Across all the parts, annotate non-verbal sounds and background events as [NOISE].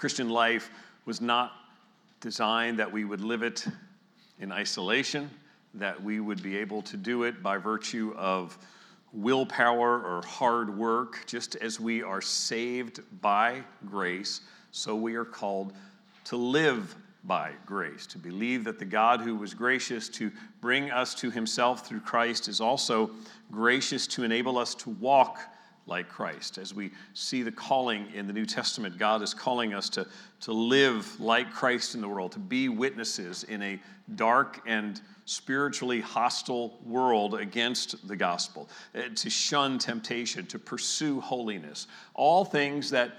Christian life was not designed that we would live it in isolation, that we would be able to do it by virtue of willpower or hard work, just as we are saved by grace, so we are called to live by grace, to believe that the God who was gracious to bring us to himself through Christ is also gracious to enable us to walk like Christ. As we see the calling in the New Testament, God is calling us to, to live like Christ in the world, to be witnesses in a dark and spiritually hostile world against the gospel, eh, to shun temptation, to pursue holiness. All things that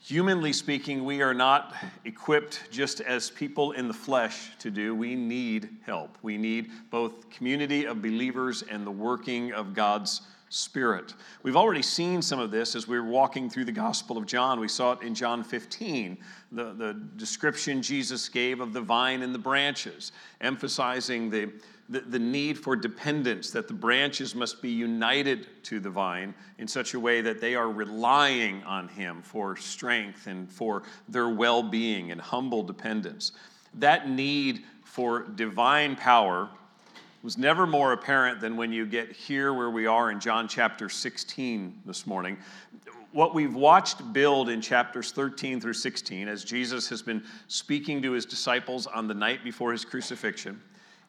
Humanly speaking, we are not equipped just as people in the flesh to do. We need help. We need both community of believers and the working of God's Spirit. We've already seen some of this as we were walking through the Gospel of John. We saw it in John 15, the, the description Jesus gave of the vine and the branches, emphasizing the, the, the need for dependence, that the branches must be united to the vine in such a way that they are relying on Him for strength and for their well being and humble dependence. That need for divine power was never more apparent than when you get here where we are in John chapter 16 this morning. What we've watched build in chapters 13 through 16, as Jesus has been speaking to his disciples on the night before his crucifixion,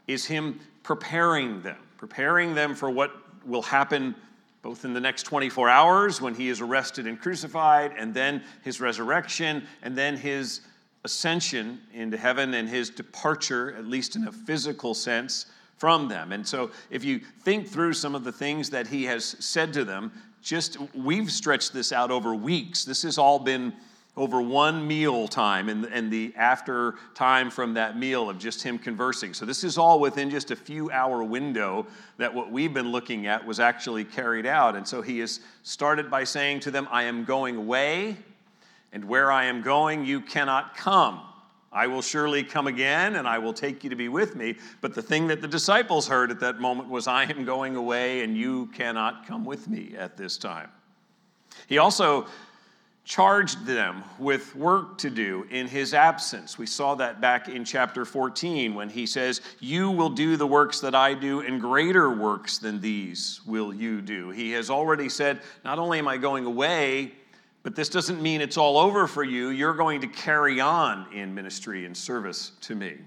is him preparing them, preparing them for what will happen both in the next 24 hours when he is arrested and crucified, and then his resurrection, and then his ascension into heaven and his departure, at least in a physical sense, from them. And so, if you think through some of the things that he has said to them, just we've stretched this out over weeks. This has all been over one meal time and, and the after time from that meal of just him conversing. So, this is all within just a few hour window that what we've been looking at was actually carried out. And so, he has started by saying to them, I am going away, and where I am going, you cannot come. I will surely come again and I will take you to be with me. But the thing that the disciples heard at that moment was, I am going away and you cannot come with me at this time. He also charged them with work to do in his absence. We saw that back in chapter 14 when he says, You will do the works that I do, and greater works than these will you do. He has already said, Not only am I going away, but this doesn't mean it's all over for you. You're going to carry on in ministry and service to me.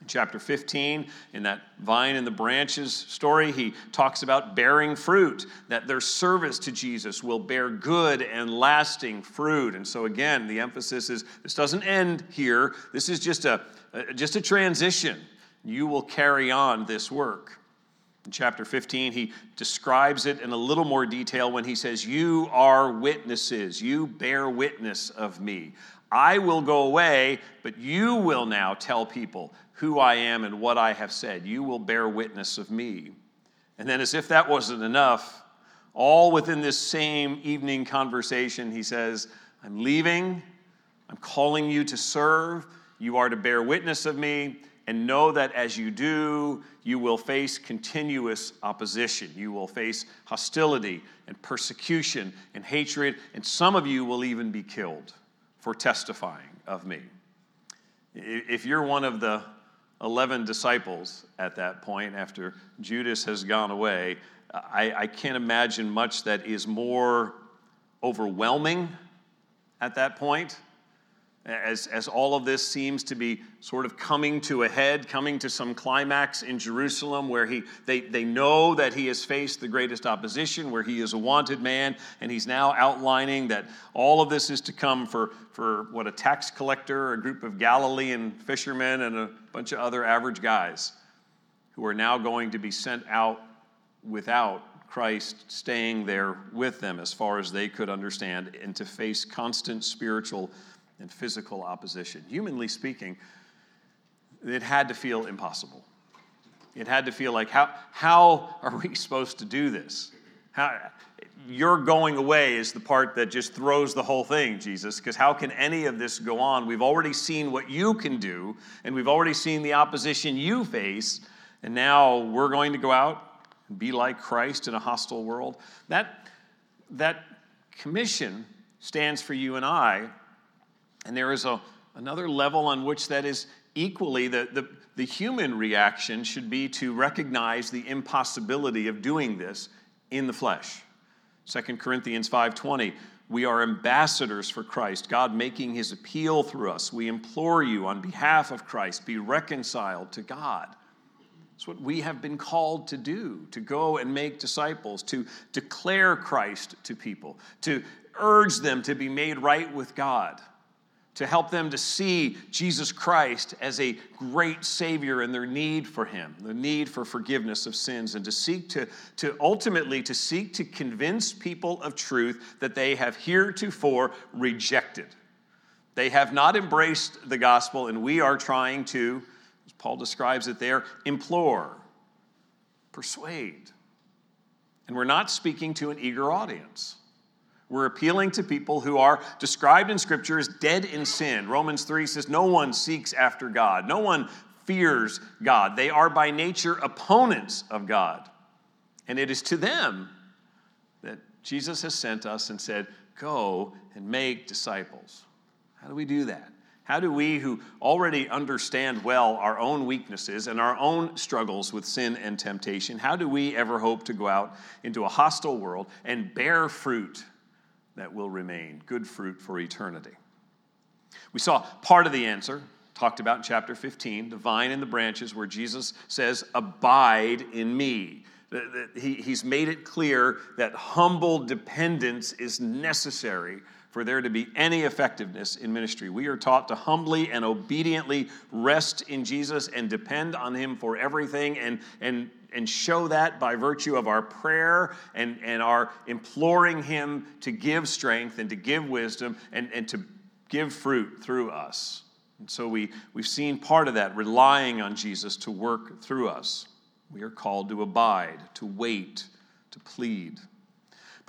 In chapter 15, in that vine and the branches story, he talks about bearing fruit, that their service to Jesus will bear good and lasting fruit. And so, again, the emphasis is this doesn't end here. This is just a, uh, just a transition. You will carry on this work. In chapter 15, he describes it in a little more detail when he says, You are witnesses. You bear witness of me. I will go away, but you will now tell people who I am and what I have said. You will bear witness of me. And then, as if that wasn't enough, all within this same evening conversation, he says, I'm leaving. I'm calling you to serve. You are to bear witness of me and know that as you do, you will face continuous opposition. You will face hostility and persecution and hatred, and some of you will even be killed for testifying of me. If you're one of the 11 disciples at that point, after Judas has gone away, I, I can't imagine much that is more overwhelming at that point as, as all of this seems to be sort of coming to a head, coming to some climax in Jerusalem where he, they, they know that he has faced the greatest opposition, where he is a wanted man, and he's now outlining that all of this is to come for, for what a tax collector, a group of Galilean fishermen, and a bunch of other average guys who are now going to be sent out without Christ staying there with them as far as they could understand and to face constant spiritual and physical opposition. Humanly speaking, it had to feel impossible. It had to feel like, how, how are we supposed to do this? How, your going away is the part that just throws the whole thing, Jesus, because how can any of this go on? We've already seen what you can do, and we've already seen the opposition you face, and now we're going to go out and be like Christ in a hostile world. That, that commission stands for you and I And there is a, another level on which that is equally the, the, the human reaction should be to recognize the impossibility of doing this in the flesh. 2 Corinthians 5:20 we are ambassadors for Christ, God making his appeal through us. We implore you on behalf of Christ, be reconciled to God. It's what we have been called to do to go and make disciples, to declare Christ to people, to urge them to be made right with God to help them to see Jesus Christ as a great Savior and their need for Him, the need for forgiveness of sins, and to seek to, to ultimately to seek to convince people of truth that they have heretofore rejected. They have not embraced the gospel, and we are trying to, as Paul describes it there, implore, persuade. And we're not speaking to an eager audience. We're appealing to people who are described in Scripture as dead in sin. Romans 3 says, No one seeks after God, no one fears God. They are by nature opponents of God. And it is to them that Jesus has sent us and said, Go and make disciples. How do we do that? How do we, who already understand well our own weaknesses and our own struggles with sin and temptation, how do we ever hope to go out into a hostile world and bear fruit that will remain, good fruit for eternity. We saw part of the answer talked about in chapter 15, the vine and the branches, where Jesus says, Abide in me. He's made it clear that humble dependence is necessary for there to be any effectiveness in ministry. We are taught to humbly and obediently rest in Jesus and depend on Him for everything and, and and show that by virtue of our prayer and, and our imploring Him to give strength and to give wisdom and, and to give fruit through us. And so we, we've seen part of that, relying on Jesus to work through us. We are called to abide, to wait, to plead.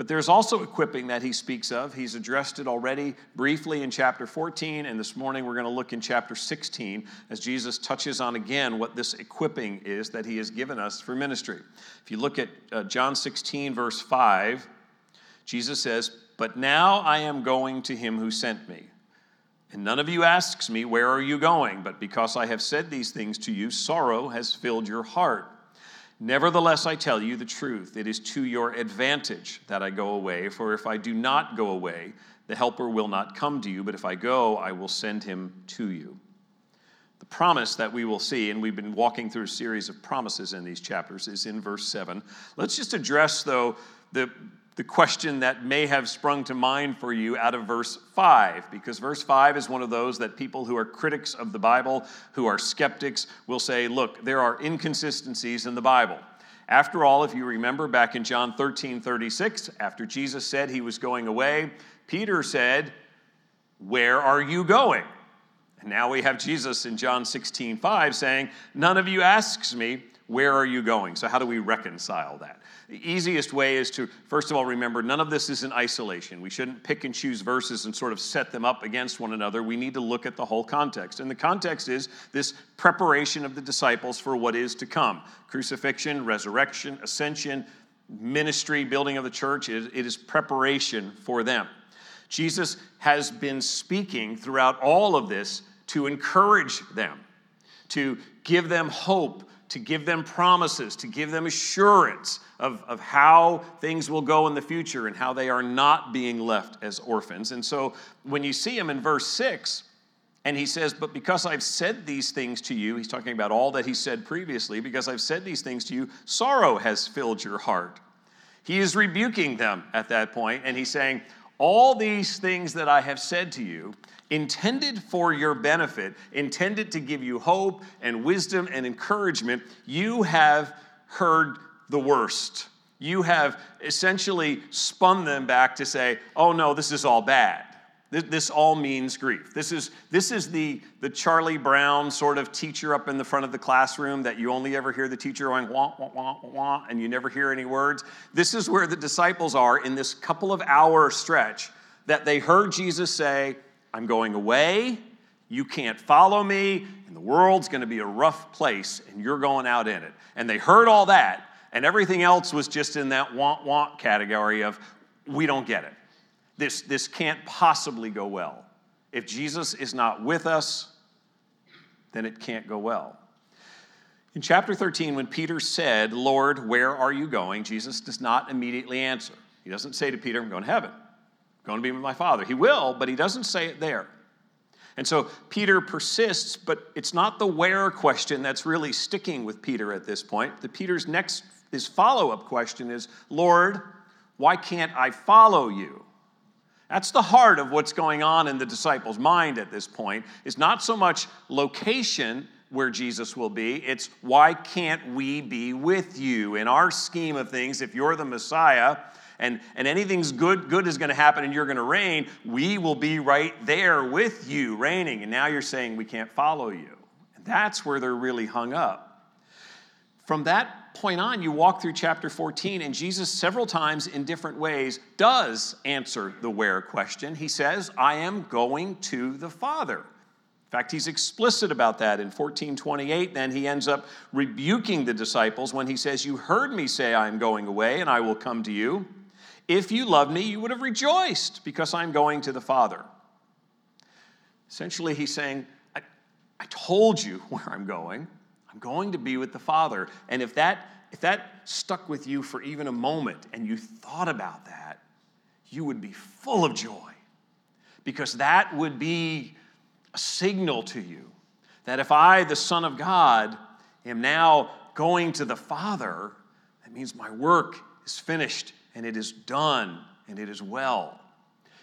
But there's also equipping that he speaks of. He's addressed it already briefly in chapter 14, and this morning we're going to look in chapter 16 as Jesus touches on again what this equipping is that he has given us for ministry. If you look at uh, John 16, verse 5, Jesus says, But now I am going to him who sent me. And none of you asks me, Where are you going? But because I have said these things to you, sorrow has filled your heart. Nevertheless, I tell you the truth. It is to your advantage that I go away, for if I do not go away, the Helper will not come to you, but if I go, I will send him to you. The promise that we will see, and we've been walking through a series of promises in these chapters, is in verse 7. Let's just address, though, the the question that may have sprung to mind for you out of verse 5, because verse 5 is one of those that people who are critics of the Bible, who are skeptics, will say, look, there are inconsistencies in the Bible. After all, if you remember back in John 13 36, after Jesus said he was going away, Peter said, Where are you going? And now we have Jesus in John 16 5 saying, None of you asks me, Where are you going? So, how do we reconcile that? The easiest way is to, first of all, remember none of this is in isolation. We shouldn't pick and choose verses and sort of set them up against one another. We need to look at the whole context. And the context is this preparation of the disciples for what is to come crucifixion, resurrection, ascension, ministry, building of the church. It is preparation for them. Jesus has been speaking throughout all of this to encourage them, to give them hope, to give them promises, to give them assurance of, of how things will go in the future and how they are not being left as orphans. And so when you see him in verse 6, and he says, But because I've said these things to you, he's talking about all that he said previously, because I've said these things to you, sorrow has filled your heart. He is rebuking them at that point, and he's saying, All these things that I have said to you, intended for your benefit, intended to give you hope and wisdom and encouragement, you have heard the worst. You have essentially spun them back to say, oh no, this is all bad. This, all means grief. This is, this is the, the Charlie Brown sort of teacher up in the front of the classroom that you only ever hear the teacher going wah, wah, wah, wah, wah, and you never hear any words. This is where the disciples are in this couple of hour stretch that they heard Jesus say, I'm going away. You can't follow me, and the world's going to be a rough place, and you're going out in it. And they heard all that, and everything else was just in that want want category of we don't get it. This, this can't possibly go well. If Jesus is not with us, then it can't go well. In chapter 13, when Peter said, Lord, where are you going? Jesus does not immediately answer. He doesn't say to Peter, I'm going to heaven, going to be with my Father. He will, but he doesn't say it there. And so Peter persists, but it's not the where question that's really sticking with Peter at this point. The Peter's next his follow-up question is, Lord, why can't I follow you? That's the heart of what's going on in the disciples' mind at this point. Is not so much location where Jesus will be. It's why can't we be with you? In our scheme of things, if you're the Messiah and, and anything's good, good is going to happen and you're going to reign, we will be right there with you reigning. And now you're saying we can't follow you. And that's where they're really hung up. From that point on, you walk through chapter 14, and Jesus, several times in different ways, does answer the where question. He says, I am going to the Father. In fact, he's explicit about that in 1428. Then he ends up rebuking the disciples when he says, You heard me say, I am going away, and I will come to you. If you loved me, you would have rejoiced because I'm going to the Father. Essentially, he's saying, I, I told you [LAUGHS] where I'm going. I'm going to be with the Father. And if that, if that stuck with you for even a moment and you thought about that, you would be full of joy because that would be a signal to you that if I, the Son of God, am now going to the Father, that means my work is finished and it is done and it is well.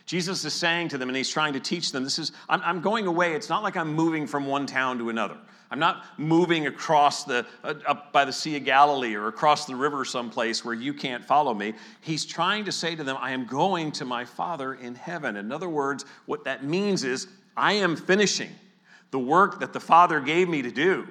Jesus is saying to them, and he's trying to teach them, this is, I'm, I'm going away. It's not like I'm moving from one town to another. I'm not moving across the, uh, up by the Sea of Galilee or across the river someplace where you can't follow me. He's trying to say to them, I am going to my Father in heaven. In other words, what that means is, I am finishing the work that the Father gave me to do.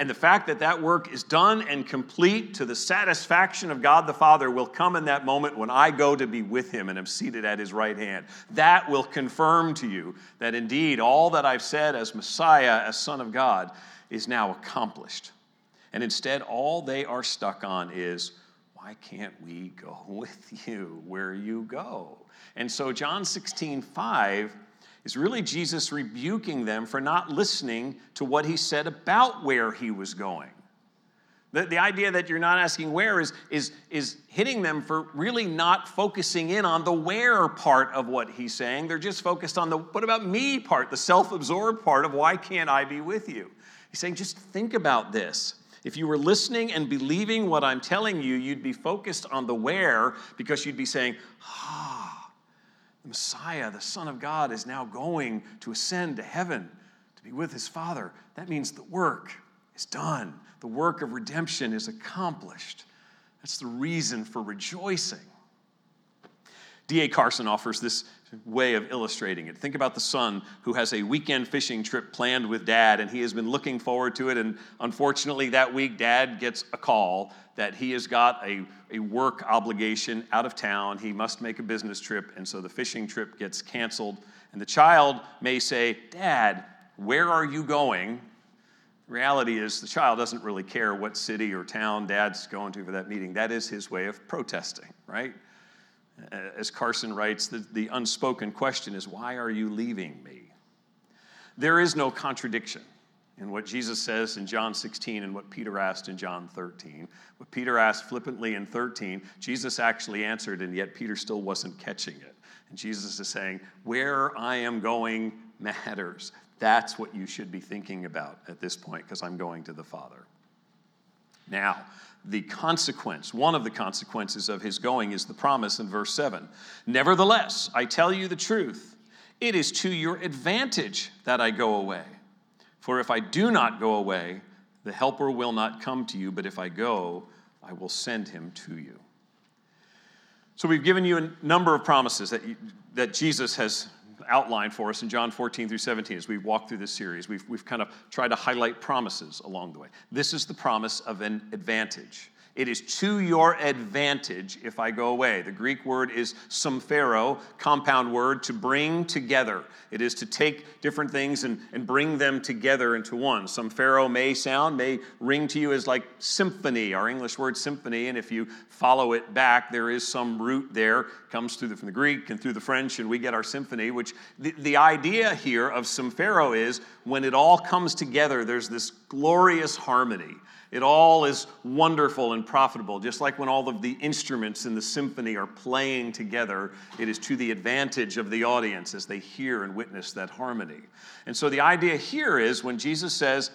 And the fact that that work is done and complete to the satisfaction of God the Father will come in that moment when I go to be with Him and am seated at His right hand. That will confirm to you that indeed all that I've said as Messiah, as Son of God, is now accomplished. And instead, all they are stuck on is, why can't we go [LAUGHS] with you where you go? And so, John 16, 5 is really Jesus rebuking them for not listening to what he said about where he was going. The, the idea that you're not asking where is, is, is hitting them for really not focusing in on the where part of what he's saying. They're just focused on the what about me part, the self absorbed part of why can't I be with you? He's saying, just think about this. If you were listening and believing what I'm telling you, you'd be focused on the where because you'd be saying, ah, the Messiah, the Son of God, is now going to ascend to heaven to be with his Father. That means the work is done, the work of redemption is accomplished. That's the reason for rejoicing. D.A. Carson offers this way of illustrating it. Think about the son who has a weekend fishing trip planned with dad, and he has been looking forward to it. And unfortunately, that week, dad gets a call that he has got a, a work obligation out of town. He must make a business trip, and so the fishing trip gets canceled. And the child may say, Dad, where are you going? Reality is, the child doesn't really care what city or town dad's going to for that meeting. That is his way of protesting, right? As Carson writes, the, the unspoken question is, Why are you leaving me? There is no contradiction in what Jesus says in John 16 and what Peter asked in John 13. What Peter asked flippantly in 13, Jesus actually answered, and yet Peter still wasn't catching it. And Jesus is saying, Where I am going matters. That's what you should be thinking about at this point, because I'm going to the Father. Now, the consequence, one of the consequences of his going is the promise in verse 7. Nevertheless, I tell you the truth, it is to your advantage that I go away. For if I do not go away, the Helper will not come to you, but if I go, I will send him to you. So we've given you a number of promises that, you, that Jesus has outlined for us in John 14 through 17 as we've walked through this series. We've, we've kind of tried to highlight promises along the way. This is the promise of an advantage. It is to your advantage if I go away. The Greek word is symphero, compound word, to bring together. It is to take different things and, and bring them together into one. Symphero may sound, may ring to you as like symphony, our English word symphony, and if you follow it back, there is some root there, comes through the, from the Greek and through the French, and we get our symphony, which the, the idea here of symphero is when it all comes together, there's this glorious harmony. It all is wonderful and profitable. Just like when all of the instruments in the symphony are playing together, it is to the advantage of the audience as they hear and witness that harmony. And so the idea here is when Jesus says,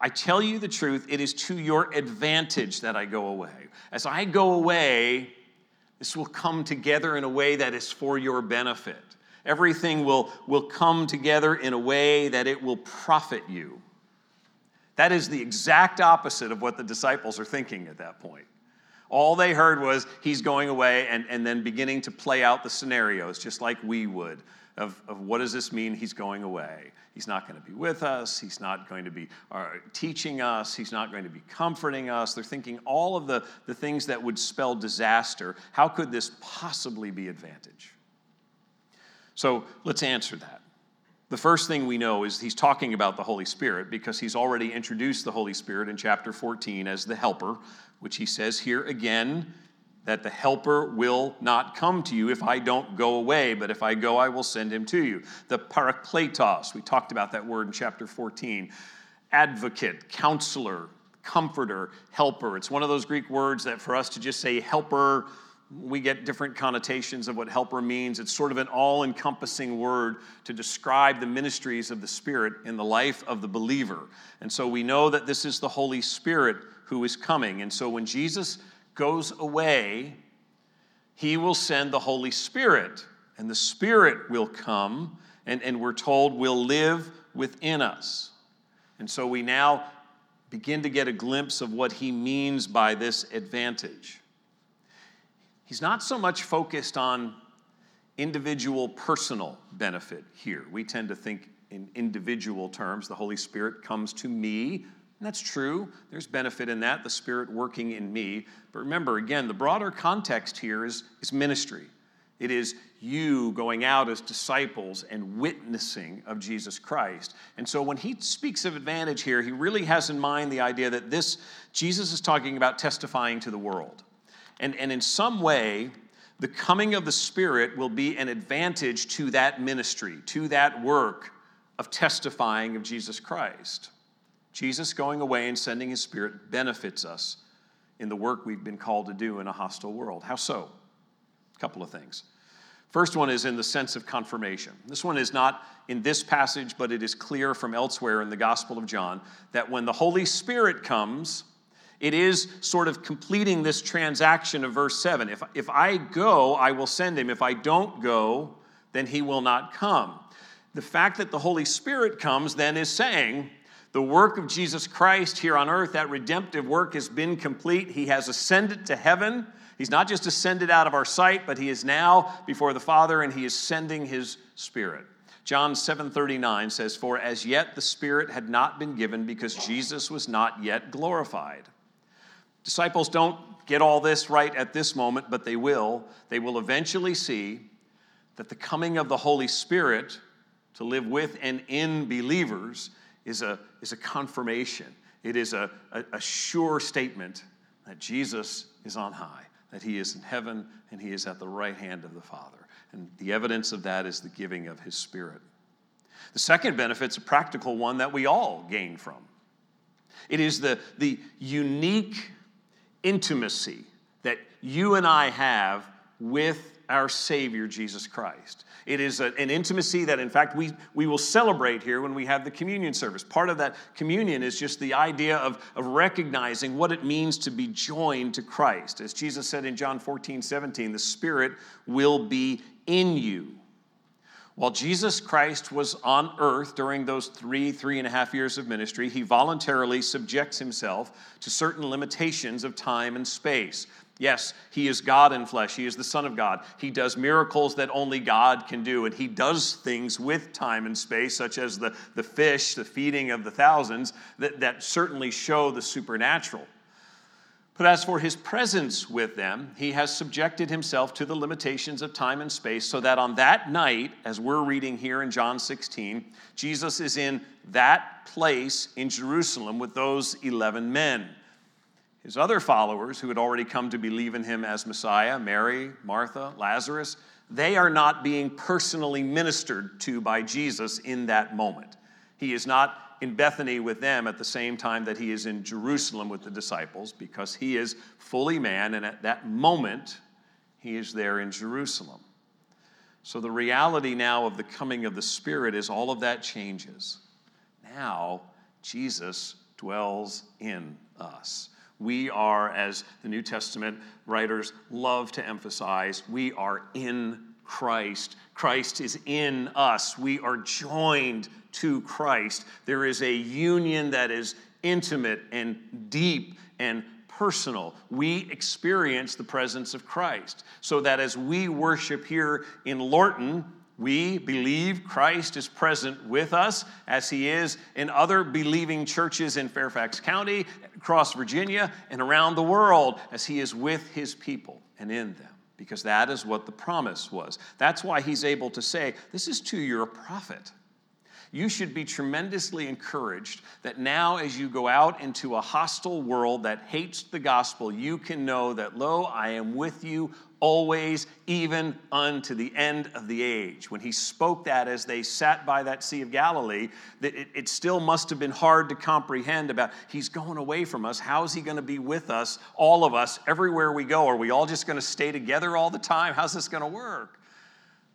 I tell you the truth, it is to your advantage that I go away. As I go away, this will come together in a way that is for your benefit. Everything will, will come together in a way that it will profit you. That is the exact opposite of what the disciples are thinking at that point. All they heard was he's going away and, and then beginning to play out the scenarios, just like we would, of, of what does this mean he's going away? He's not going to be with us. He's not going to be uh, teaching us. He's not going to be comforting us. They're thinking all of the, the things that would spell disaster. How could this possibly be advantage? So let's answer that. The first thing we know is he's talking about the Holy Spirit because he's already introduced the Holy Spirit in chapter 14 as the helper, which he says here again that the helper will not come to you if I don't go away, but if I go, I will send him to you. The parakletos, we talked about that word in chapter 14. Advocate, counselor, comforter, helper. It's one of those Greek words that for us to just say helper, we get different connotations of what helper means. It's sort of an all encompassing word to describe the ministries of the Spirit in the life of the believer. And so we know that this is the Holy Spirit who is coming. And so when Jesus goes away, he will send the Holy Spirit, and the Spirit will come, and, and we're told will live within us. And so we now begin to get a glimpse of what he means by this advantage he's not so much focused on individual personal benefit here. We tend to think in individual terms. The Holy Spirit comes to me. And that's true. There's benefit in that, the Spirit working in me. But remember, again, the broader context here is, is ministry. It is you going out as disciples and witnessing of Jesus Christ. And so when he speaks of advantage here, he really has in mind the idea that this, Jesus is talking about testifying to the world. And, and in some way, the coming of the Spirit will be an advantage to that ministry, to that work of testifying of Jesus Christ. Jesus going away and sending his Spirit benefits us in the work we've been called to do in a hostile world. How so? A couple of things. First one is in the sense of confirmation. This one is not in this passage, but it is clear from elsewhere in the Gospel of John that when the Holy Spirit comes, it is sort of completing this transaction of verse 7. If, if I go, I will send him. If I don't go, then he will not come. The fact that the Holy Spirit comes then is saying the work of Jesus Christ here on earth, that redemptive work has been complete. He has ascended to heaven. He's not just ascended out of our sight, but he is now before the Father and he is sending his Spirit. John 7:39 says for as yet the spirit had not been given because Jesus was not yet glorified. Disciples don't get all this right at this moment, but they will. They will eventually see that the coming of the Holy Spirit to live with and in believers is a, is a confirmation. It is a, a, a sure statement that Jesus is on high, that he is in heaven and he is at the right hand of the Father. And the evidence of that is the giving of his Spirit. The second benefit is a practical one that we all gain from. It is the, the unique intimacy that you and I have with our Savior, Jesus Christ. It is a, an intimacy that, in fact, we, we will celebrate here when we have the communion service. Part of that communion is just the idea of, of recognizing what it means to be joined to Christ. As Jesus said in John 14, 17, the Spirit will be in you. While Jesus Christ was on earth during those three, three and a half years of ministry, he voluntarily subjects himself to certain limitations of time and space. Yes, he is God in flesh. He is the Son of God. He does miracles that only God can do, and he does things with time and space, such as the, the fish, the feeding of the thousands, that, that certainly show the supernatural. But as for his presence with them, he has subjected himself to the limitations of time and space, so that on that night, as we're reading here in John 16, Jesus is in that place in Jerusalem with those 11 men. His other followers, who had already come to believe in him as Messiah, Mary, Martha, Lazarus, they are not being personally ministered to by Jesus in that moment. He is not in Bethany with them at the same time that he is in Jerusalem with the disciples because he is fully man, and at that moment, he is there in Jerusalem. So the reality now of the coming of the Spirit is all of that changes. Now, Jesus dwells in us. We are, as the New Testament writers love to emphasize, we are in Christ. Christ is in us. We are joined to Christ. There is a union that is intimate and deep and personal. We experience the presence of Christ. So that as we worship here in Lorton, we believe Christ is present with us as he is in other believing churches in Fairfax County, across Virginia, and around the world as he is with his people and in them because that is what the promise was. That's why he's able to say, This is to your profit. You should be tremendously encouraged that now, as you go out into a hostile world that hates the gospel, you can know that, lo, I am with you always, even unto the end of the age. When he spoke that as they sat by that Sea of Galilee, that it, it still must have been hard to comprehend about he's going away from us. How is he going to be with us, all of us, everywhere we go? Are we all just going to stay together all the time? How's this going to work?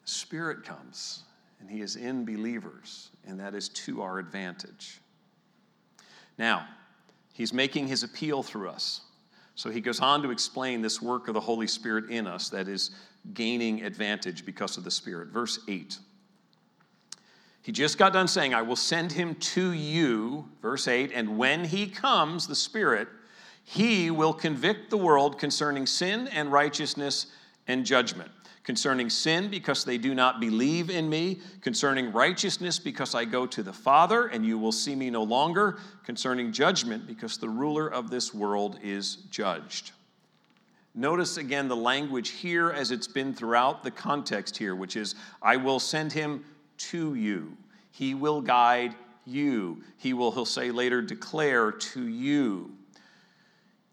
Spirit comes, and he is in believers, and that is to our advantage. Now, he's making his appeal through us. So he goes on to explain this work of the Holy Spirit in us that is gaining advantage because of the Spirit. Verse 8. He just got done saying, I will send him to you, verse 8, and when he comes, the Spirit, he will convict the world concerning sin and righteousness and judgment concerning sin because they do not believe in me, concerning righteousness because I go to the Father and you will see me no longer, concerning judgment because the ruler of this world is judged. Notice again the language here as it's been throughout the context here, which is, I will send him to you. He will guide you. He will, he'll say later, declare to you.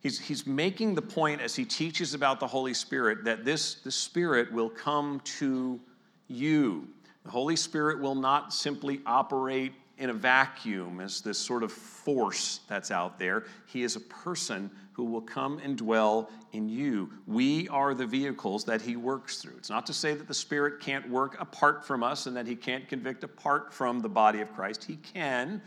He's, he's making the point as he teaches about the Holy Spirit that this the Spirit will come to you. The Holy Spirit will not simply operate in a vacuum as this sort of force that's out there. He is a person who will come and dwell in you. We are the vehicles that he works through. It's not to say that the Spirit can't work apart from us and that he can't convict apart from the body of Christ. He can,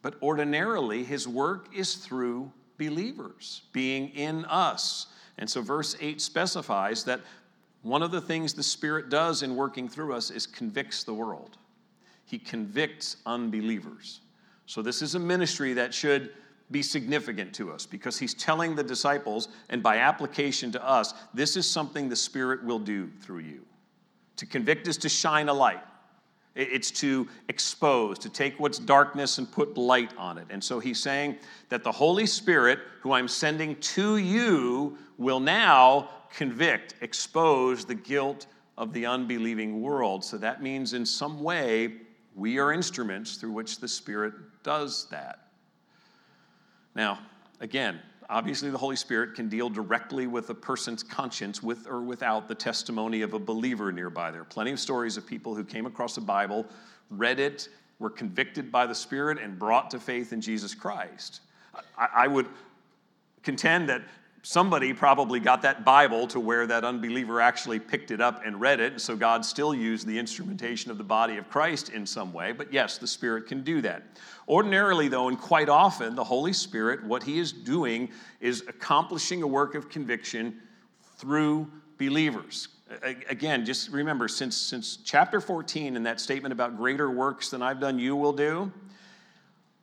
but ordinarily his work is through believers, being in us. And so, verse 8 specifies that one of the things the Spirit does in working through us is convicts the world. He convicts unbelievers. So, this is a ministry that should be significant to us because he's telling the disciples, and by application to us, this is something the Spirit will do through you. To convict is to shine a light. It's to expose, to take what's darkness and put light on it. And so he's saying that the Holy Spirit, who I'm sending to you, will now convict, expose the guilt of the unbelieving world. So that means, in some way, we are instruments through which the Spirit does that. Now, again, obviously the Holy Spirit can deal directly with a person's conscience with or without the testimony of a believer nearby. There are plenty of stories of people who came across the Bible, read it, were convicted by the Spirit, and brought to faith in Jesus Christ. I, I would contend that somebody probably got that Bible to where that unbeliever actually picked it up and read it. So God still used the instrumentation of the body of Christ in some way. But yes, the Spirit can do that. Ordinarily, though, and quite often, the Holy Spirit, what He is doing is accomplishing a work of conviction through believers. Again, just remember, since, since chapter 14 and that statement about greater works than I've done, you will do,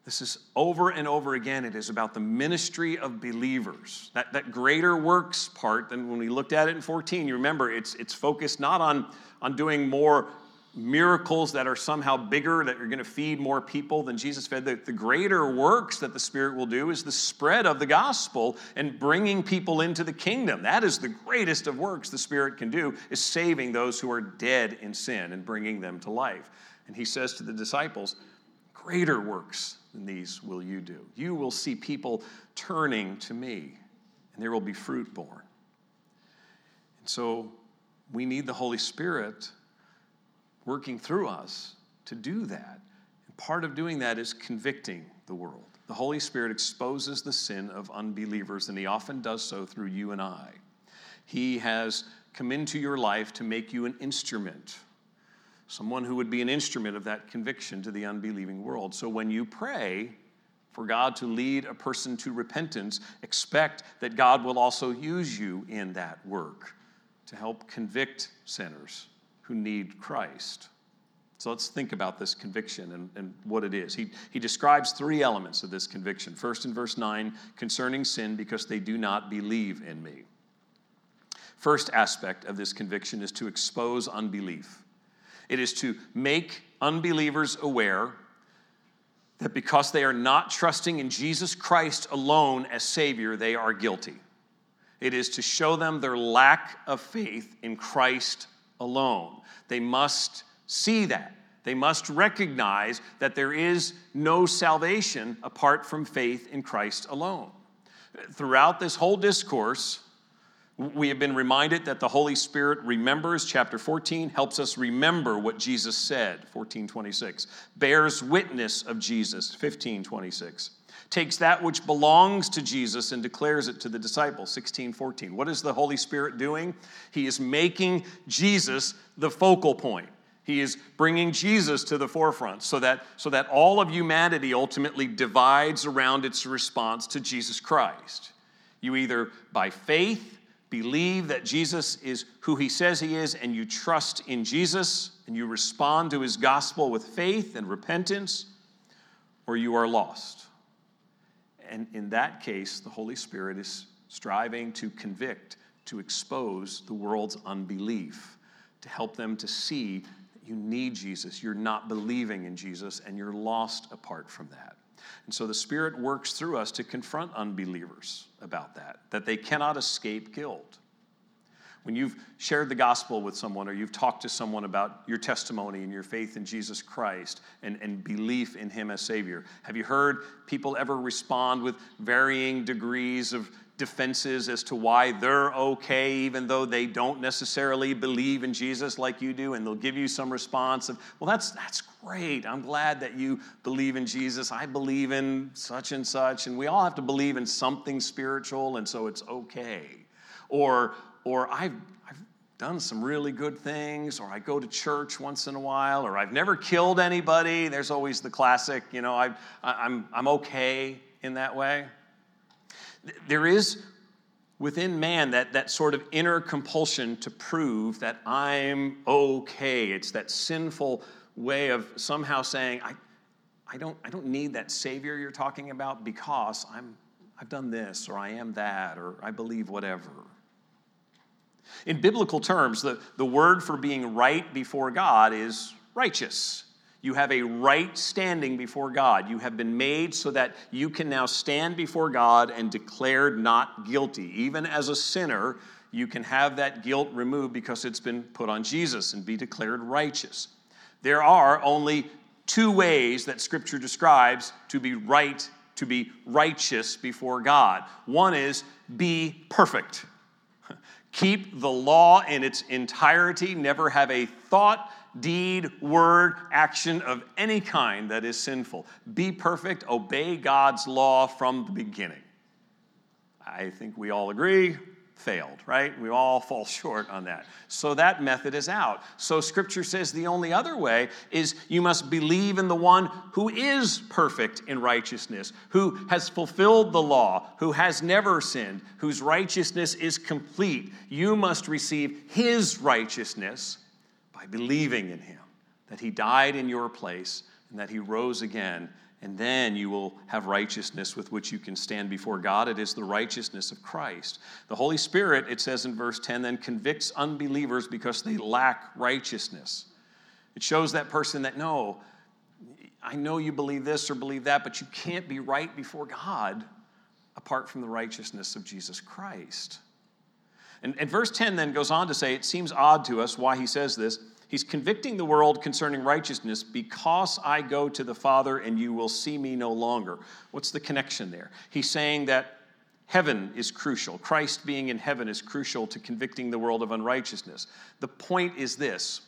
this is over and over again. It is about the ministry of believers. That, that greater works part than when we looked at it in 14. You remember, it's, it's focused not on, on doing more miracles that are somehow bigger, that you're going to feed more people than Jesus fed. The, the, greater works that the Spirit will do is the spread of the gospel and bringing people into the kingdom. That is the greatest of works the Spirit can do, is saving those who are dead in sin and bringing them to life. And he says to the disciples, Greater works than these will you do. You will see people turning to me, and there will be fruit born. And so we need the Holy Spirit working through us to do that. And part of doing that is convicting the world. The Holy Spirit exposes the sin of unbelievers, and He often does so through you and I. He has come into your life to make you an instrument, someone who would be an instrument of that conviction to the unbelieving world. So when you pray, for God to lead a person to repentance, expect that God will also use you in that work to help convict sinners who need Christ. So let's think about this conviction and, and what it is. He, he describes three elements of this conviction. First, in verse 9, concerning sin, because they do not believe in me. First aspect of this conviction is to expose unbelief. It is to make unbelievers aware that because they are not trusting in Jesus Christ alone as Savior, they are guilty. It is to show them their lack of faith in Christ alone. They must see that. They must recognize that there is no salvation apart from faith in Christ alone. Throughout this whole discourse, we have been reminded that the Holy Spirit remembers, chapter 14, helps us remember what Jesus said, 1426, bears witness of Jesus, 1526 takes that which belongs to Jesus and declares it to the disciples. 1614. What is the Holy Spirit doing? He is making Jesus the focal point. He is bringing Jesus to the forefront so that, so that all of humanity ultimately divides around its response to Jesus Christ. You either, by faith, believe that Jesus is who he says he is, and you trust in Jesus, and you respond to his gospel with faith and repentance, or you are lost. And in that case, the Holy Spirit is striving to convict, to expose the world's unbelief, to help them to see that you need Jesus, you're not believing in Jesus, and you're lost apart from that. And so the Spirit works through us to confront unbelievers about that, that they cannot escape guilt. When you've shared the gospel with someone or you've talked to someone about your testimony and your faith in Jesus Christ and, and belief in Him as Savior, have you heard people ever respond with varying degrees of defenses as to why they're okay, even though they don't necessarily believe in Jesus like you do, and they'll give you some response of, well, that's, that's great. I'm glad that you believe in Jesus. I believe in such and such, and we all have to believe in something spiritual, and so it's okay. Or, or I've, I've done some really good things, or I go to church once in a while, or I've never killed anybody. There's always the classic, you know, I, I'm, I'm okay in that way. There is within man that, that sort of inner compulsion to prove that I'm okay. It's that sinful way of somehow saying, I, I, don't, I don't need that Savior you're talking about because I'm, I've done this, or I am that, or I believe whatever. In biblical terms, the, the word for being right before God is righteous. You have a right standing before God. You have been made so that you can now stand before God and declared not guilty. Even as a sinner, you can have that guilt removed because it's been put on Jesus and be declared righteous. There are only two ways that Scripture describes to be right, to be righteous before God. One is be perfect. [LAUGHS] Keep the law in its entirety, never have a thought, deed, word, action of any kind that is sinful. Be perfect, obey God's law from the beginning. I think we all agree failed, right? We all [LAUGHS] fall short on that. So that method is out. So scripture says the only other way is you must believe in the one who is perfect in righteousness, who has fulfilled the law, who has never sinned, whose righteousness is complete. You must receive his righteousness by believing in him, that he died in your place and that he rose again and then you will have righteousness with which you can stand before God. It is the righteousness of Christ. The Holy Spirit, it says in verse 10, then convicts unbelievers because they lack righteousness. It shows that person that no, I know you believe this or believe that, but you can't be right before God apart from the righteousness of Jesus Christ. And, and verse 10 then goes on to say, it seems odd to us why he says this. He's convicting the world concerning righteousness because I go to the Father and you will see me no longer. What's the connection there? He's saying that heaven is crucial. Christ being in heaven is crucial to convicting the world of unrighteousness. The point is this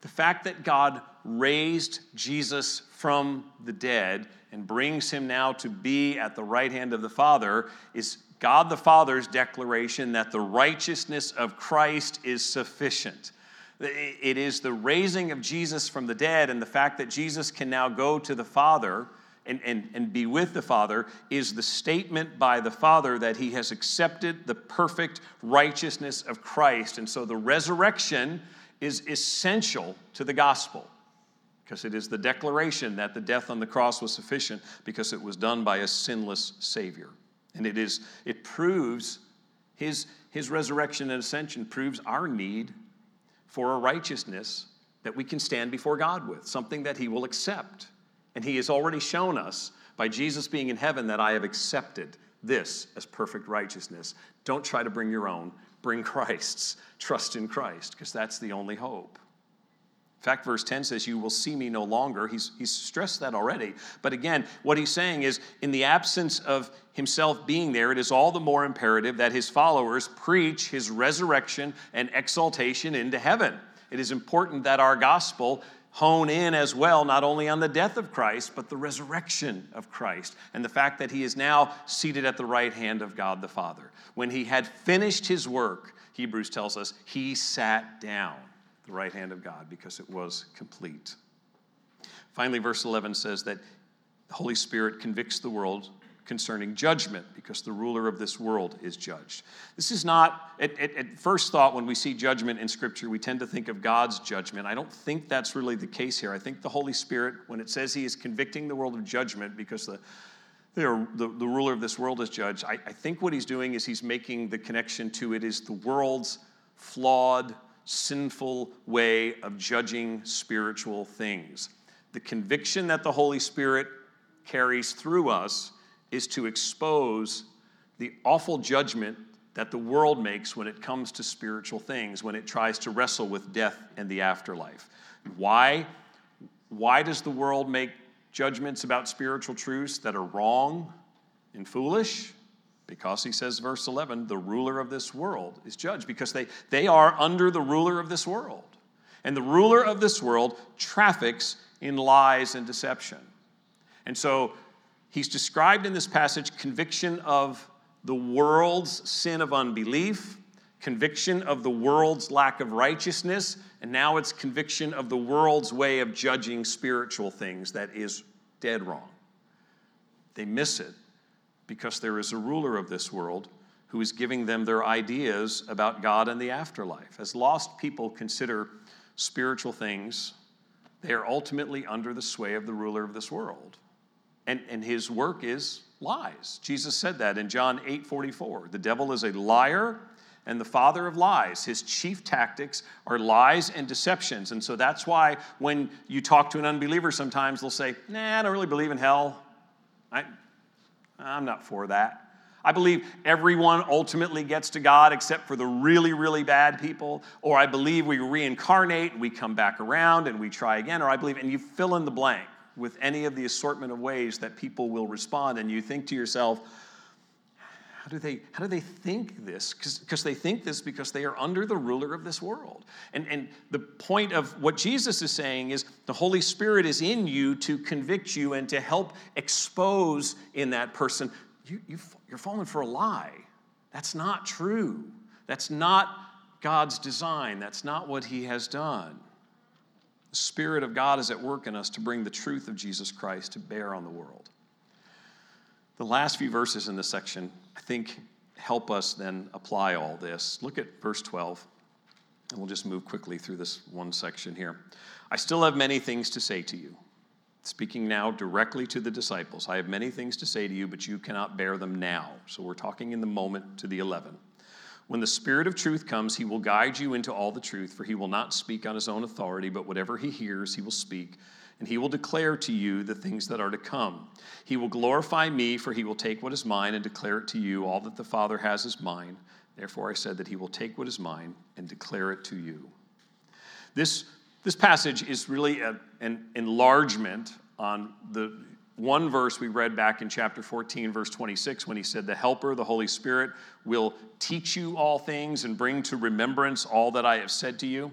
the fact that God raised Jesus from the dead and brings him now to be at the right hand of the Father is God the Father's declaration that the righteousness of Christ is sufficient. It is the raising of Jesus from the dead and the fact that Jesus can now go to the Father and, and, and be with the Father is the statement by the Father that he has accepted the perfect righteousness of Christ. And so the resurrection is essential to the gospel because it is the declaration that the death on the cross was sufficient because it was done by a sinless Savior. And it is, it proves his, his resurrection and ascension proves our need for a righteousness that we can stand before God with, something that He will accept. And He has already shown us by Jesus being in heaven that I have accepted this as perfect righteousness. Don't try to bring your own, bring Christ's. Trust in Christ, because that's the only hope. In fact, verse 10 says, You will see me no longer. He's, he's stressed that already. But again, what he's saying is, in the absence of himself being there, it is all the more imperative that his followers preach his resurrection and exaltation into heaven. It is important that our gospel hone in as well, not only on the death of Christ, but the resurrection of Christ and the fact that he is now seated at the right hand of God the Father. When he had finished his work, Hebrews tells us, he sat down the right hand of God because it was complete. Finally, verse 11 says that the Holy Spirit convicts the world concerning judgment because the ruler of this world is judged. This is not, at, at, at, first thought, when we see judgment in Scripture, we tend to think of God's judgment. I don't think that's really the case here. I think the Holy Spirit, when it says He is convicting the world of judgment because the the, the, the ruler of this world is judged, I, I think what he's doing is he's making the connection to it is the world's flawed, sinful way of judging spiritual things. The conviction that the Holy Spirit carries through us is to expose the awful judgment that the world makes when it comes to spiritual things, when it tries to wrestle with death and the afterlife. Why? Why does the world make judgments about spiritual truths that are wrong and foolish? Because he says, verse 11, the ruler of this world is judged, because they, they are under the ruler of this world. And the ruler of this world traffics in lies and deception. And so he's described in this passage conviction of the world's sin of unbelief, conviction of the world's lack of righteousness, and now it's conviction of the world's way of judging spiritual things that is dead wrong. They miss it because there is a ruler of this world who is giving them their ideas about God and the afterlife. As lost people consider spiritual things, they are ultimately under the sway of the ruler of this world. And, and his work is lies. Jesus said that in John 8 44. The devil is a liar and the father of lies. His chief tactics are lies and deceptions. And so that's why when you talk to an unbeliever, sometimes they'll say, Nah, I don't really believe in hell. I, I'm not for that. I believe everyone ultimately gets to God except for the really, really bad people. Or I believe we reincarnate, we come back around and we try again. Or I believe, and you fill in the blank with any of the assortment of ways that people will respond. And you think to yourself, how do they, how do they think this? Because they think this because they are under the ruler of this world. And, and the point of what Jesus is saying is the Holy Spirit is in you to convict you and to help expose in that person. You, you, you're falling for a lie. That's not true. That's not God's design. That's not what He has done. The Spirit of God is at work in us to bring the truth of Jesus Christ to bear on the world. The last few verses in this section, I think, help us then apply all this. Look at verse 12, and we'll just move quickly through this one section here. I still have many things to say to you. Speaking now directly to the disciples, I have many things to say to you, but you cannot bear them now. So we're talking in the moment to the 11. When the Spirit of truth comes, he will guide you into all the truth, for he will not speak on his own authority, but whatever he hears, he will speak, and he will declare to you the things that are to come. He will glorify me, for he will take what is mine and declare it to you. All that the Father has is mine. Therefore, I said that he will take what is mine and declare it to you. This, this passage is really a, an enlargement on the one verse we read back in chapter 14, verse 26, when he said, The Helper, the Holy Spirit, will teach you all things and bring to remembrance all that I have said to you.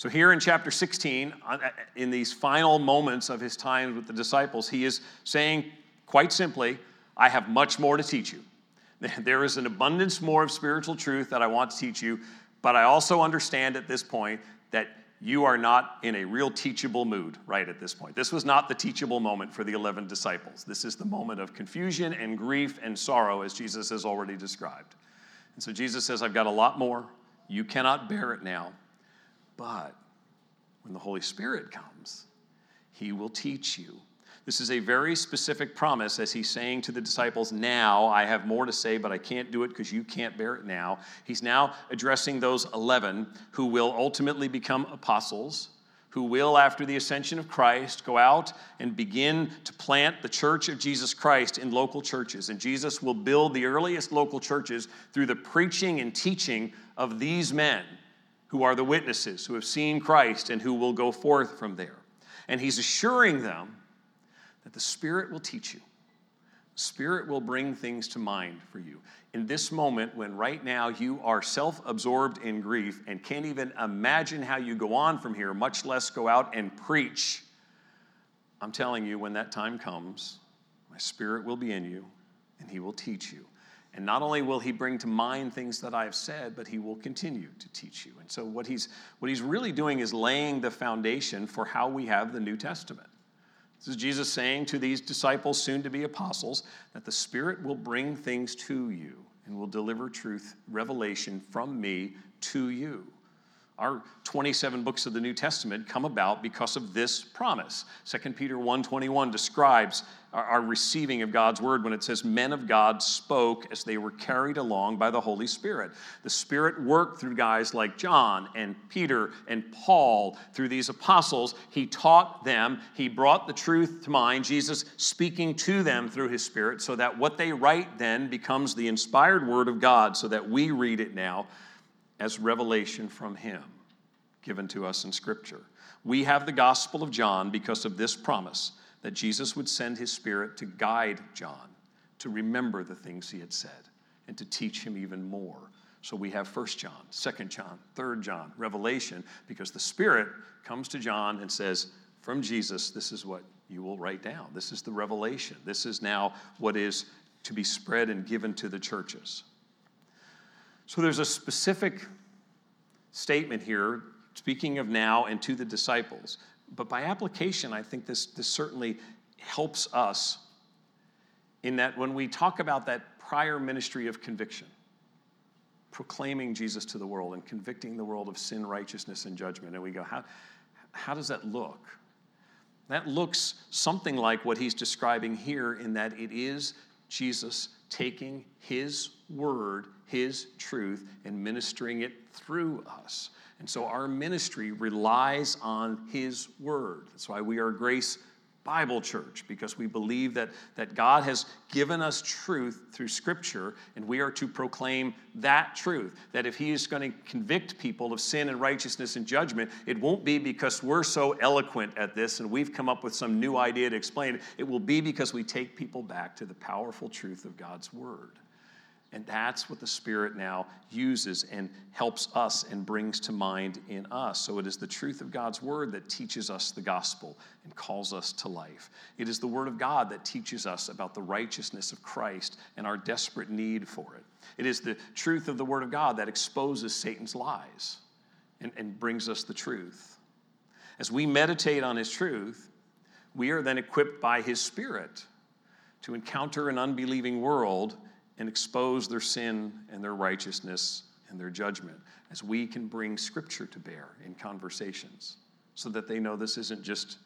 So, here in chapter 16, uh, in these final moments of his time with the disciples, he is saying quite simply, I have much more to teach you. [LAUGHS] There is an abundance more of spiritual truth that I want to teach you, but I also understand at this point that you are not in a real teachable mood right at this point. This was not the teachable moment for the 11 disciples. This is the moment of confusion and grief and sorrow, as Jesus has already described. And so Jesus says, I've got a lot more. You cannot bear it now. But when the Holy Spirit comes, He will teach you this is a very specific promise as he's saying to the disciples, Now I have more to say, but I can't do it because you can't bear it now. He's now addressing those 11 who will ultimately become apostles, who will, after the ascension of Christ, go out and begin to plant the church of Jesus Christ in local churches. And Jesus will build the earliest local churches through the preaching and teaching of these men who are the witnesses, who have seen Christ, and who will go forth from there. And he's assuring them that the Spirit will teach you. The Spirit will bring things to mind for you. In this moment, when right now you are self absorbed in grief and can't even imagine how you go on from here, much less go out and preach, I'm telling you, when that time comes, my Spirit will be in you and He will teach you. And not only will he bring to mind things that I've said, but he will continue to teach you. And so, what he's, what he's really doing is laying the foundation for how we have the New Testament. This is Jesus saying to these disciples, soon to be apostles, that the Spirit will bring things to you and will deliver truth, revelation from me to you. Our 27 books of the New Testament come about because of this promise. 2 Peter 1:21 describes our receiving of God's word when it says men of God spoke as they were carried along by the Holy Spirit. The Spirit worked through guys like John and Peter and Paul, through these apostles. He taught them, he brought the truth to mind, Jesus speaking to them through his Spirit, so that what they write then becomes the inspired word of God, so that we read it now as revelation from Him given to us in Scripture. We have the Gospel of John because of this promise that Jesus would send His Spirit to guide John, to remember the things he had said, and to teach him even more. So we have 1 John, 2 John, 3 John, Revelation, because the Spirit comes to John and says, From Jesus, this is what you will write down. This is the revelation. This is now what is to be spread and given to the churches. So there's a specific statement here, speaking of now and to the disciples. But by application, I think this, this certainly helps us in that when we talk about that prior ministry of conviction, proclaiming Jesus to the world and convicting the world of sin, righteousness, and judgment, and we go, how, how does that look? That looks something like what he's describing here, in that it is Jesus taking his word his truth and ministering it through us. And so our ministry relies on His Word. That's why we are Grace Bible Church, because we believe that, that God has given us truth through Scripture, and we are to proclaim that truth. That if He is going to convict people of sin and righteousness and judgment, it won't be because we're so eloquent at this and we've come up with some new idea to explain it. It will be because we take people back to the powerful truth of God's Word. And that's what the Spirit now uses and helps us and brings to mind in us. So it is the truth of God's Word that teaches us the gospel and calls us to life. It is the Word of God that teaches us about the righteousness of Christ and our desperate need for it. It is the truth of the Word of God that exposes Satan's lies and, and brings us the truth. As we meditate on His truth, we are then equipped by His Spirit to encounter an unbelieving world and expose their sin and their righteousness and their judgment as we can bring scripture to bear in conversations so that they know this isn't just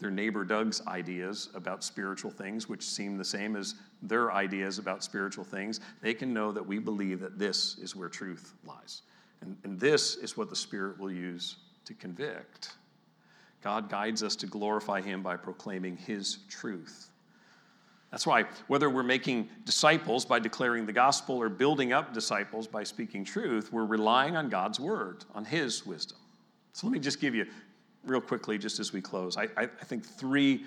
their neighbor Doug's ideas about spiritual things, which seem the same as their ideas about spiritual things, they can know that we believe that this is where truth lies. And, and this is what the Spirit will use to convict. God guides us to glorify Him by proclaiming His truth. That's why, whether we're making disciples by declaring the gospel or building up disciples by speaking truth, we're relying on God's word, on His wisdom. So let me just give you, real quickly, just as we close, I, I, think three,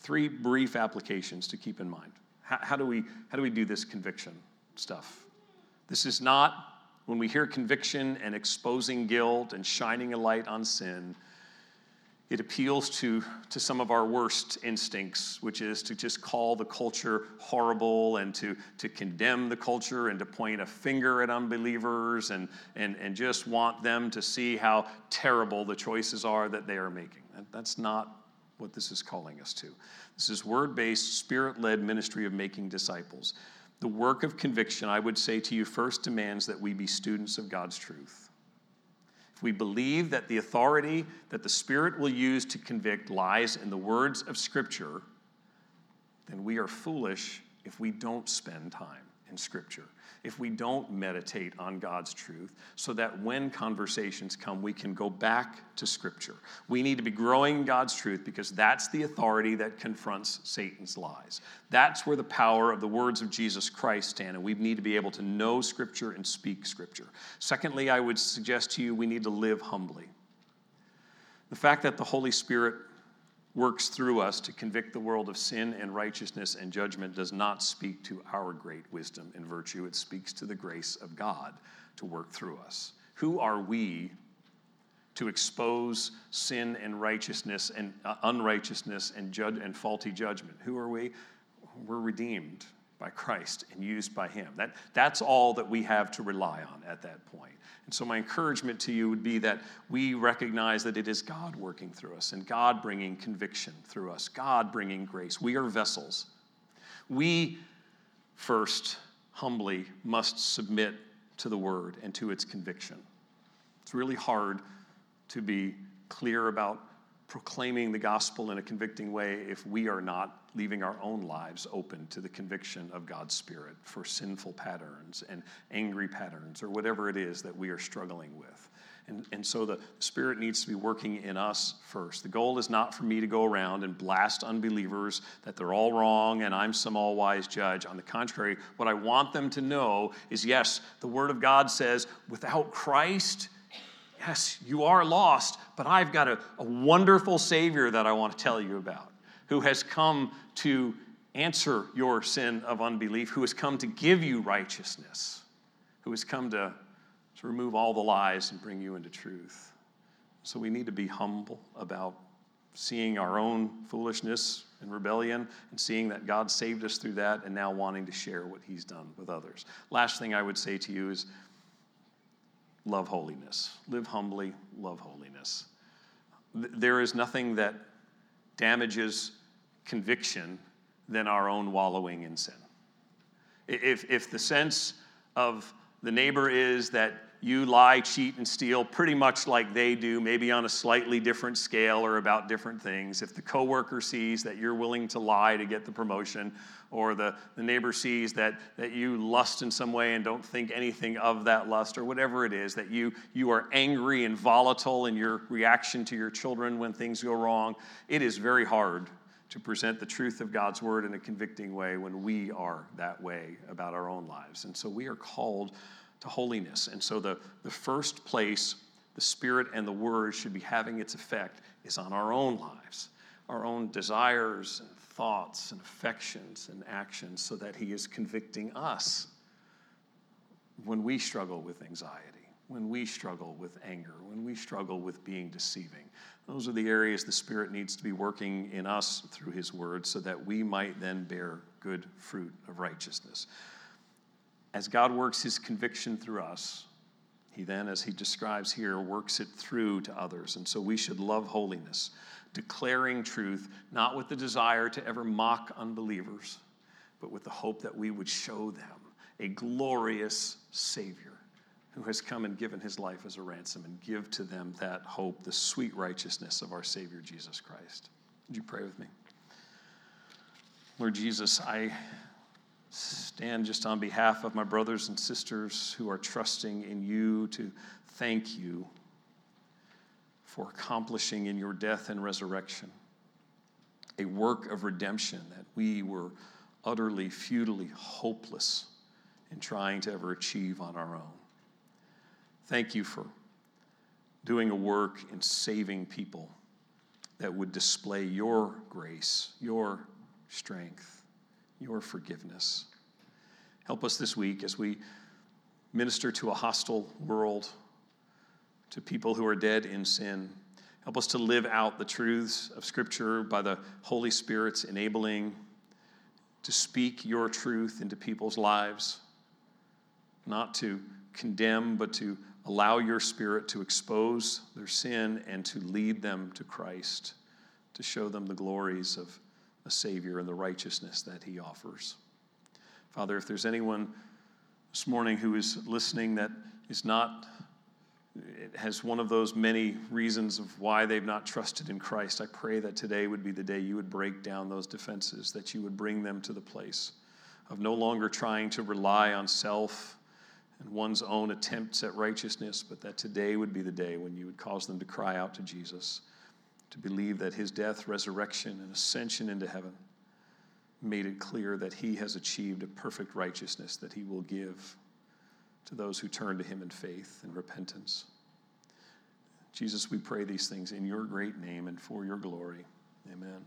three brief applications to keep in mind. How, how, do we, how do we do this conviction stuff? This is not when we hear conviction and exposing guilt and shining a light on sin, it appeals to, to some of our worst instincts, which is to just call the culture horrible and to, to condemn the culture and to point a finger at unbelievers and, and, and just want them to see how terrible the choices are that they are making. That's not what this is calling us to. This is word based, spirit led ministry of making disciples. The work of conviction, I would say to you, first demands that we be students of God's truth. If we believe that the authority that the Spirit will use to convict lies in the words of Scripture, then we are foolish if we don't spend time in Scripture if we don't meditate on God's truth so that when conversations come, we can go back to Scripture. We need to be growing God's truth because that's the authority that confronts Satan's lies. That's where the power of the words of Jesus Christ stand, and we need to be able to know Scripture and speak Scripture. Secondly, I would suggest to you we need to live humbly. The fact that the Holy Spirit works through us to convict the world of sin and righteousness and judgment does not speak to our great wisdom and virtue. It speaks to the grace of God to work through us. Who are we to expose sin and righteousness and uh, unrighteousness and judge and faulty judgment? Who are we? We're redeemed by Christ and used by Him. That, that's all that we have to rely on at that point. And so, my encouragement to you would be that we recognize that it is God working through us and God bringing conviction through us, God bringing grace. We are vessels. We first, humbly, must submit to the word and to its conviction. It's really hard to be clear about proclaiming the gospel in a convicting way if we are not leaving our own lives open to the conviction of God's Spirit for sinful patterns and angry patterns or whatever it is that we are struggling with. And, and so the Spirit needs to be working in us first. The goal is not for me to go around and blast unbelievers that they're all wrong and I'm some all wise judge. On the contrary, what I want them to know is yes, the Word of God says, without Christ, yes, you are lost, but I've got a, a wonderful Savior that I want to tell you about who has come to answer your sin of unbelief, who has come to give you righteousness, who has come to, to remove all the lies and bring you into truth. So we need to be humble about seeing our own foolishness and rebellion and seeing that God saved us through that and now wanting to share what He's done with others. Last thing I would say to you is love holiness. Live humbly, love holiness. There is nothing that damages conviction than our own wallowing in sin. If, if the sense of the neighbor is that you lie, cheat, and steal pretty much like they do, maybe on a slightly different scale or about different things. If the coworker sees that you're willing to lie to get the promotion, or the, the neighbor sees that, that you lust in some way and don't think anything of that lust, or whatever it is, that you, you are angry and volatile in your reaction to your children when things go wrong, it is very hard to present the truth of God's word in a convicting way when we are that way about our own lives. And so we are called to holiness. And so the, the first place the Spirit and the Word should be having its effect is on our own lives, our own desires and thoughts and affections and actions, so that He is convicting us when we struggle with anxiety, when we struggle with anger, when we struggle with being deceiving. Those are the areas the Spirit needs to be working in us through His Word so that we might then bear good fruit of righteousness as God works his conviction through us, he then, as he describes here, works it through to others. And so we should love holiness, declaring truth, not with the desire to ever mock unbelievers, but with the hope that we would show them a glorious Savior who has come and given his life as a ransom and give to them that hope, the sweet righteousness of our Savior Jesus Christ. Would you pray with me? Lord Jesus, I stand just on behalf of my brothers and sisters who are trusting in you to thank you for accomplishing in your death and resurrection a work of redemption that we were utterly, futilely hopeless in trying to ever achieve on our own. Thank you for doing a work in saving people that would display your grace, your strength, your forgiveness. Help us this week as we minister to a hostile world, to people who are dead in sin. Help us to live out the truths of Scripture by the Holy Spirit's enabling to speak your truth into people's lives, not to condemn, but to allow your Spirit to expose their sin and to lead them to Christ, to show them the glories of a Savior and the righteousness that He offers. Father, if there's anyone this morning who is listening that is not has one of those many reasons of why they've not trusted in Christ. I pray that today would be the day you would break down those defenses, that you would bring them to the place of no longer trying to rely on self and one's own attempts at righteousness, but that today would be the day when you would cause them to cry out to Jesus, to believe that his death, resurrection, and ascension into heaven made it clear that he has achieved a perfect righteousness that he will give to those who turn to him in faith and repentance. Jesus, we pray these things in your great name and for your glory. Amen.